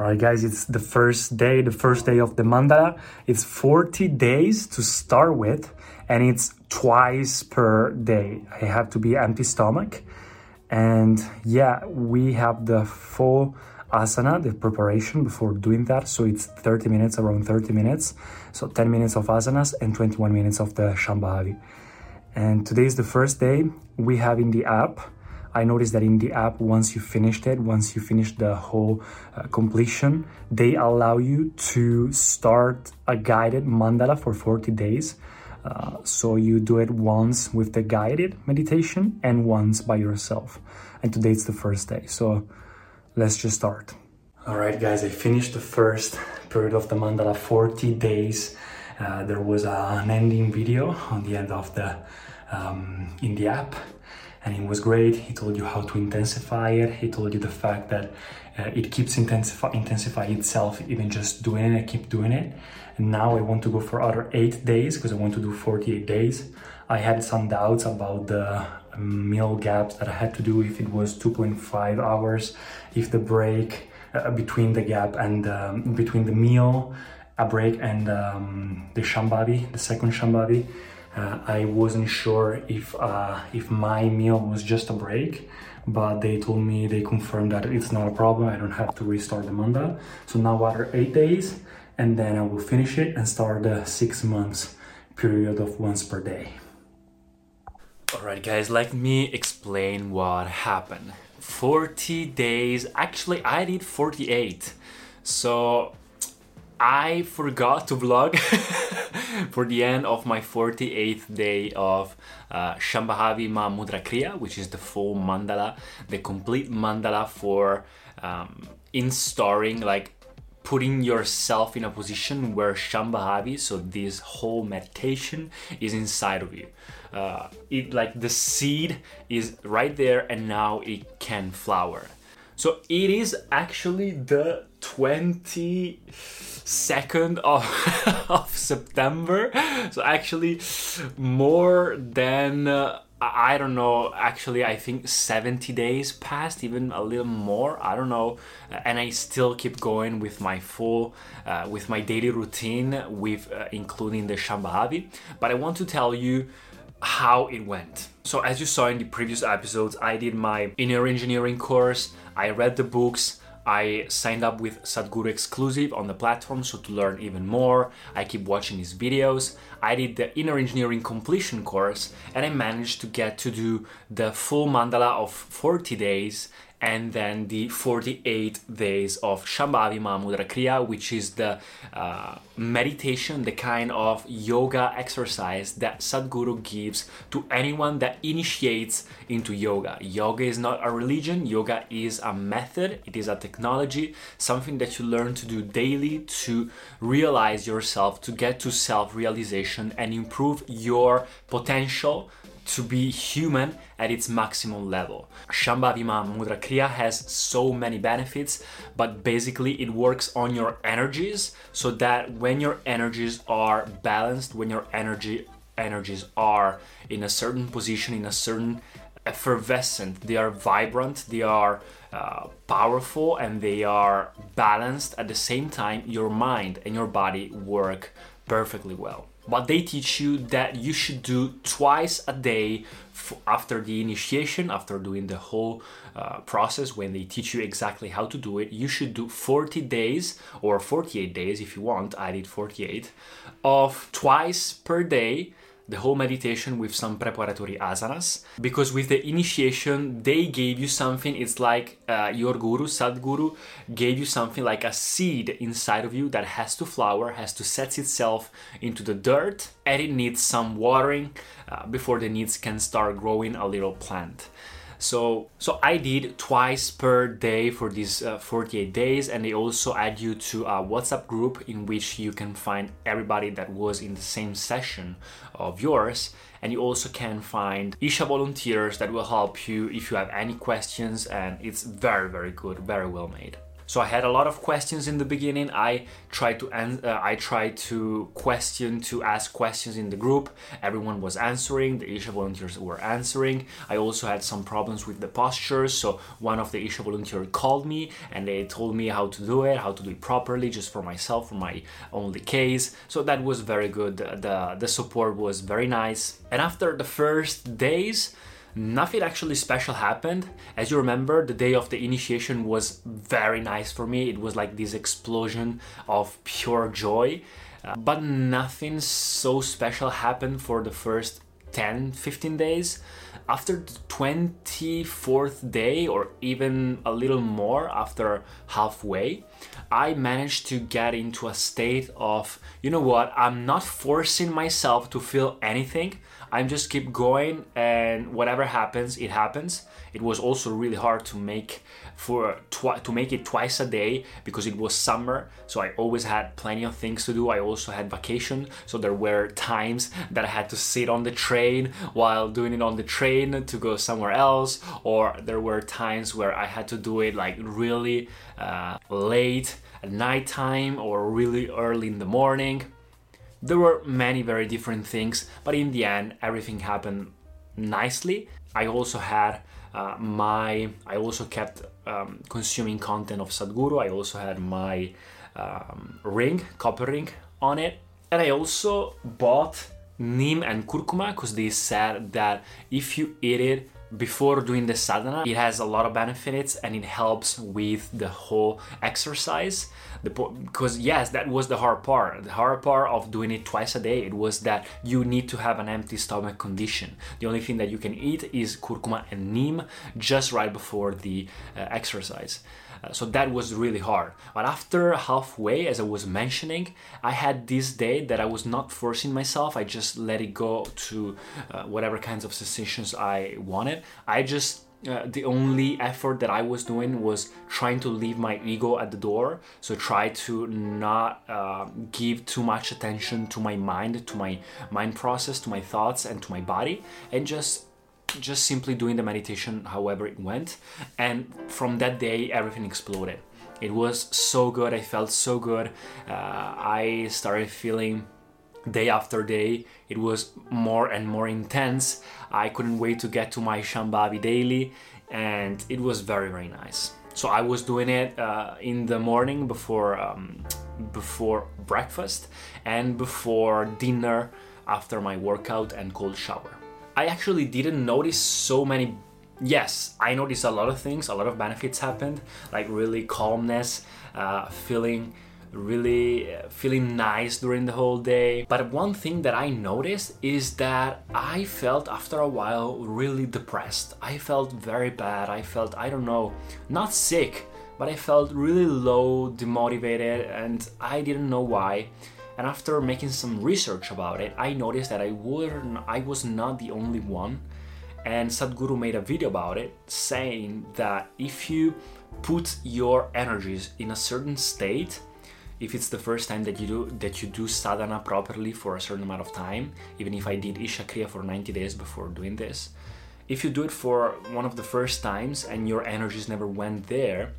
All right, guys, it's the first day, the first day of the mandala. It's 40 days to start with, and it's twice per day. I have to be empty stomach. And yeah, we have the full asana, the preparation before doing that. So it's 30 minutes, around 30 minutes. So 10 minutes of asanas and 21 minutes of the Shambhavi. And today is the first day we have in the app I noticed that in the app, once you finished it, once you finish the whole uh, completion, they allow you to start a guided mandala for 40 days. Uh, so you do it once with the guided meditation and once by yourself. And today it's the first day. So let's just start. All right, guys, I finished the first period of the mandala 40 days. Uh, there was an ending video on the end of the um, in the app and it was great. He told you how to intensify it. He told you the fact that uh, it keeps intensify intensify itself, even just doing it. I keep doing it. And now I want to go for other eight days because I want to do 48 days. I had some doubts about the meal gaps that I had to do if it was 2.5 hours, if the break uh, between the gap and um, between the meal, a break and um, the shambhavi, the second shambhavi uh, I wasn't sure if uh, if my meal was just a break, but they told me they confirmed that it's not a problem. I don't have to restart the mandala. So now after eight days, and then I will finish it and start the six months period of once per day. Alright, guys, let me explain what happened. 40 days, actually, I did 48. So I forgot to vlog for the end of my 48th day of uh, Shambhavi Mahamudra Kriya, which is the full mandala, the complete mandala for um, installing, like putting yourself in a position where Shambhavi, so this whole meditation, is inside of you. Uh, it like the seed is right there, and now it can flower. So it is actually the 22nd of, of September. So actually more than uh, I don't know, actually I think 70 days passed, even a little more, I don't know. And I still keep going with my full uh, with my daily routine with uh, including the Shambhavi, but I want to tell you how it went. So as you saw in the previous episodes, I did my inner engineering course, I read the books, I signed up with Sadhguru Exclusive on the platform so to learn even more. I keep watching his videos. I did the inner engineering completion course and I managed to get to do the full mandala of 40 days and then the 48 days of Shambhavi Mahamudra Kriya, which is the uh, meditation, the kind of yoga exercise that Sadhguru gives to anyone that initiates into yoga. Yoga is not a religion, yoga is a method, it is a technology, something that you learn to do daily to realize yourself, to get to self realization and improve your potential to be human at its maximum level. Shambhavi Mudra Kriya has so many benefits, but basically it works on your energies so that when your energies are balanced, when your energy energies are in a certain position, in a certain effervescent, they are vibrant, they are uh, powerful, and they are balanced at the same time, your mind and your body work perfectly well. But they teach you that you should do twice a day after the initiation, after doing the whole uh, process, when they teach you exactly how to do it. You should do 40 days or 48 days if you want. I did 48 of twice per day the whole meditation with some preparatory asanas because with the initiation they gave you something it's like uh, your guru Sadhguru gave you something like a seed inside of you that has to flower has to set itself into the dirt and it needs some watering uh, before the needs can start growing a little plant so so I did twice per day for these uh, 48 days, and they also add you to a WhatsApp group in which you can find everybody that was in the same session of yours. And you also can find Isha volunteers that will help you if you have any questions, and it's very very good, very well made. So I had a lot of questions in the beginning. I tried to an- uh, I tried to question to ask questions in the group. Everyone was answering. The Isha volunteers were answering. I also had some problems with the postures. So one of the Isha volunteers called me and they told me how to do it, how to do it properly, just for myself, for my only case. So that was very good. The the support was very nice. And after the first days nothing actually special happened. As you remember, the day of the initiation was very nice for me. It was like this explosion of pure joy. Uh, but nothing so special happened for the first 10 15 days. After the 24th day, or even a little more after halfway, I managed to get into a state of, you know what, I'm not forcing myself to feel anything. I'm just keep going and whatever happens, it happens. It was also really hard to make for twi- to make it twice a day because it was summer, so I always had plenty of things to do. I also had vacation, so there were times that I had to sit on the train while doing it on the train to go somewhere else, or there were times where I had to do it like really uh, late at nighttime or really early in the morning there were many very different things, but in the end, everything happened nicely. I also had uh, my, I also kept um, consuming content of Sadhguru. I also had my um, ring, copper ring on it. And I also bought neem and curcuma because they said that if you eat it before doing the sadhana, it has a lot of benefits and it helps with the whole exercise. The because yes, that was the hard part. The hard part of doing it twice a day. It was that you need to have an empty stomach condition. The only thing that you can eat is curcuma and neem just right before the uh, exercise. Uh, so that was really hard. But after halfway, as I was mentioning, I had this day that I was not forcing myself. I just let it go to uh, whatever kinds of sensations I wanted. I just uh, the only effort that I was doing was trying to leave my ego at the door. So try to not uh, give too much attention to my mind, to my mind process, to my thoughts, and to my body, and just just simply doing the meditation however it went. And from that day everything exploded. It was so good. I felt so good. Uh, i started feeling day after day it was more and more intense. I couldn't wait to get to my shambhavi daily and it was very very nice. So i was doing it uh, in the morning before um, before breakfast and before dinner after my workout and cold shower I actually didn't notice so many. Yes, I noticed a lot of things, a lot of benefits happened, like really calmness, uh, feeling really uh, feeling nice during the whole day. But one thing that I noticed is that I felt after a while really depressed. I felt very bad. I felt, I don't know, not sick, but I felt really low, demotivated, and I didn't know why. And after making some research about it, I noticed that I were I was not the only one. And Sadhguru made a video about it saying that if you put your energies in a certain state, if it's the first time that you do that you do sadhana properly for a certain amount of time, even if I did Isha Kriya for 90 days before doing this, if you do it for one of the first times and your energies never went there,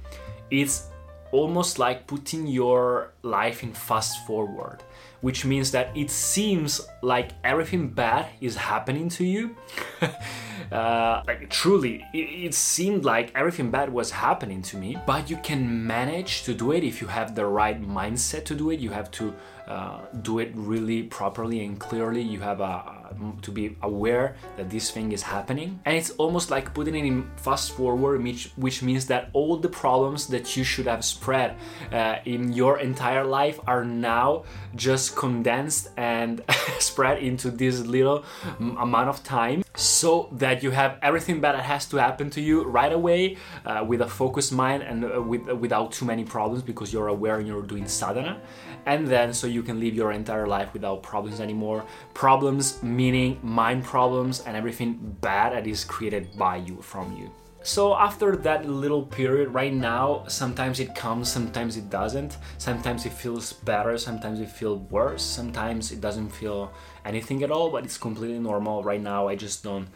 it's almost like putting your life in fast forward which means that it seems like everything bad is happening to you. uh, like truly, it, it, seemed like everything bad was happening to me, but you can manage to do it if you have the right mindset to do it. You have to uh, do it really properly and clearly. You have a to be aware that this thing is happening and it's almost like putting it in fast forward which, which means that all the problems that you should have spread uh, in your entire life are now just condensed and spread into this little amount of time so that you have everything that has to happen to you right away uh, with a focused mind and uh, with, without too many problems because you're aware and you're doing sadhana and then so you can live your entire life without problems anymore. Problems meaning mind problems and everything bad that is created by you from you. So after that little period right now sometimes it comes sometimes it doesn't. Sometimes it feels better sometimes it feels worse. Sometimes it doesn't feel anything at all but it's completely normal. Right now i just don't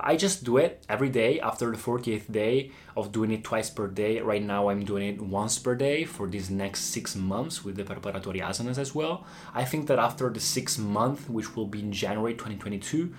I just do it every day after the 40th day of doing it twice per day. Right now, I'm doing it once per day for these next six months with the preparatory asanas as well. I think that after the six month, which will be in January 2022,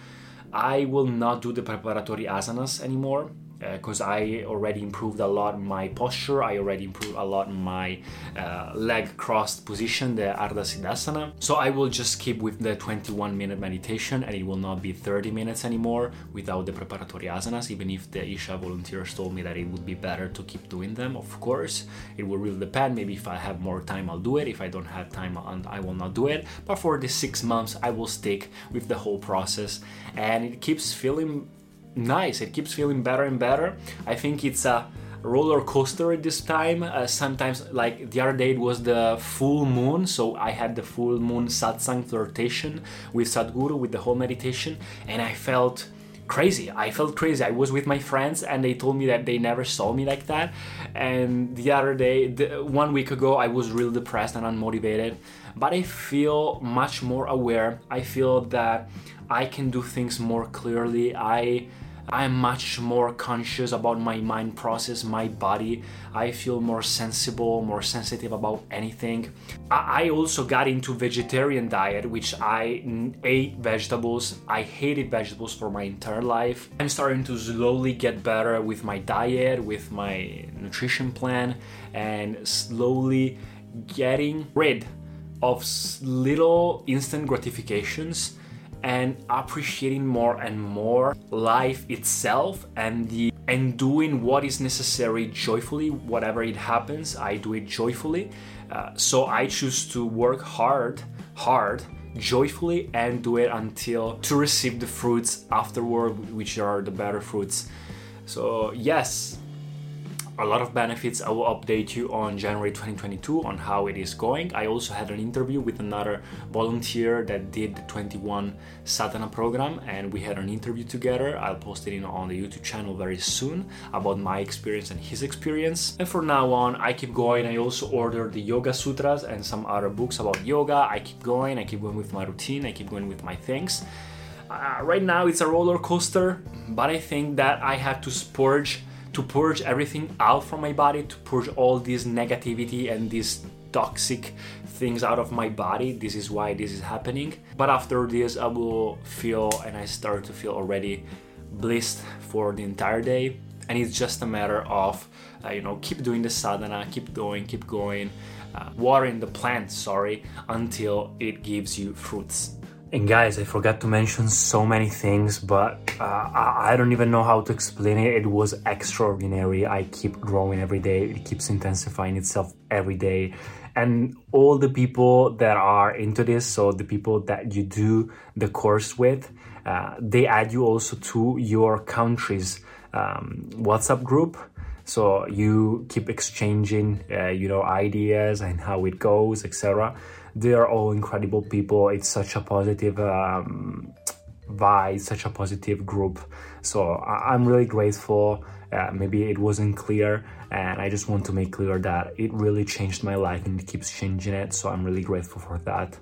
I will not do the preparatory asanas anymore because uh, I already improved a lot my posture. I already improved a lot my uh, leg crossed position, the Ardha Siddhasana. So I will just keep with the 21 minute meditation and it will not be 30 minutes anymore without the preparatory asanas, even if the Isha volunteers told me that it would be better to keep doing them. Of course, it will really depend. Maybe if I have more time, I'll do it. If I don't have time, I will not do it. But for the six months, I will stick with the whole process and it keeps feeling nice. It keeps feeling better and better. I think it's a roller coaster at this time. Uh, sometimes, like the other day, it was the full moon, so I had the full moon satsang flirtation with Sadhguru with the whole meditation, and I felt crazy. I felt crazy. I was with my friends and they told me that they never saw me like that. And the other day, the, one week ago, I was really depressed and unmotivated. But I feel much more aware. I feel that I can do things more clearly. I I'm much more conscious about my mind process, my body. I feel more sensible, more sensitive about anything. I also got into vegetarian diet, which I ate vegetables. I hated vegetables for my entire life. I'm starting to slowly get better with my diet, with my nutrition plan, and slowly getting rid of little instant gratifications and appreciating more and more life itself and the and doing what is necessary joyfully whatever it happens i do it joyfully. Uh, so i choose to work hard hard joyfully and do it until to receive the fruits afterward which are the better fruits. So yes a lot of benefits. I will update you on January 2022 on how it is going. I also had an interview with another volunteer that did the 21 Sadhana program, and we had an interview together. I'll post it in, on the YouTube channel very soon about my experience and his experience. And from now on, I keep going. I also ordered the Yoga Sutras and some other books about yoga. I keep going. I keep going with my routine. I keep going with my things. Uh, right now, it's a roller coaster, but I think that I have to spurge to purge everything out from my body, to purge all this negativity and these toxic things out of my body. This is why this is happening. But after this, I will feel and I start to feel already blissed for the entire day. And it's just a matter of, uh, you know, keep doing the sadhana, keep going, keep going, uh, watering the plant, sorry, until it gives you fruits. And guys, I forgot to mention so many things, but uh, I don't even know how to explain it. It was extraordinary. I keep growing every day. It keeps intensifying itself every day. And all the people that are into this, so the people that you do the course with, uh, they add you also to your country's um, WhatsApp group. So you keep exchanging, uh, you know, ideas and how it goes, etc they are all incredible people. It's such a positive um, vibe, such a positive group. So I- am really grateful. Uh, maybe it wasn't clear, and I just want to make clear that it really changed my life and it keeps changing it. So I'm really grateful for that.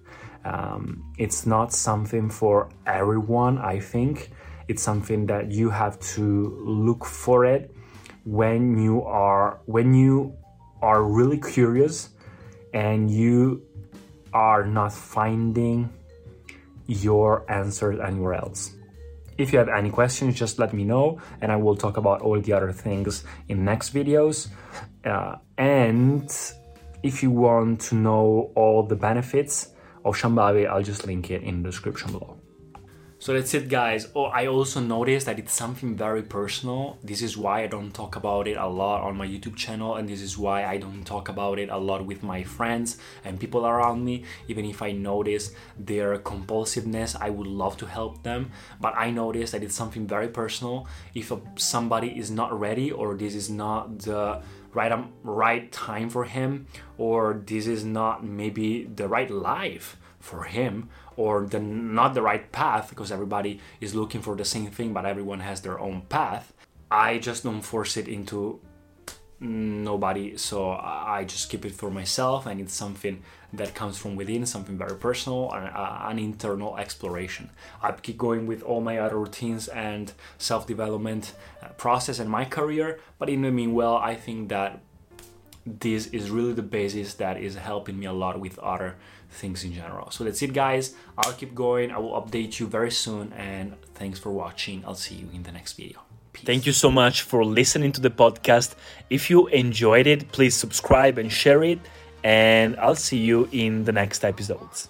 Um, it's not something for everyone, I think. It's something that you have to look for it when you are when you are really curious and you are not finding your answers anywhere else. If you have any questions, just let me know, and I will talk about all the other things in next videos. Uh, and if you want to know all the benefits of Shambhavi, I'll just link it in the description below. So that's it, guys. Oh, I also noticed that it's something very personal. This is why I don't talk about it a lot on my YouTube channel, and this is why I don't talk about it a lot with my friends and people around me. Even if I notice their compulsiveness, I would love to help them, but I notice that it's something very personal. If somebody is not ready, or this is not the right um, right time for him, or this is not maybe the right life for him or the not the right path because everybody is looking for the same thing but everyone has their own path. I just don't force it into nobody so i just keep it for myself. And it's something that comes from within something very personal and uh, an internal exploration. I keep going with all my other routines and self-development uh, process and my career but in the meanwhile i think that this is really the basis that is helping me a lot with other things in general. So that's it, guys. I'll keep going. I will update you very soon. And thanks for watching. I'll see you in the next video. Peace. Thank you so much for listening to the podcast. If you enjoyed it, please subscribe and share it. And I'll see you in the next episodes.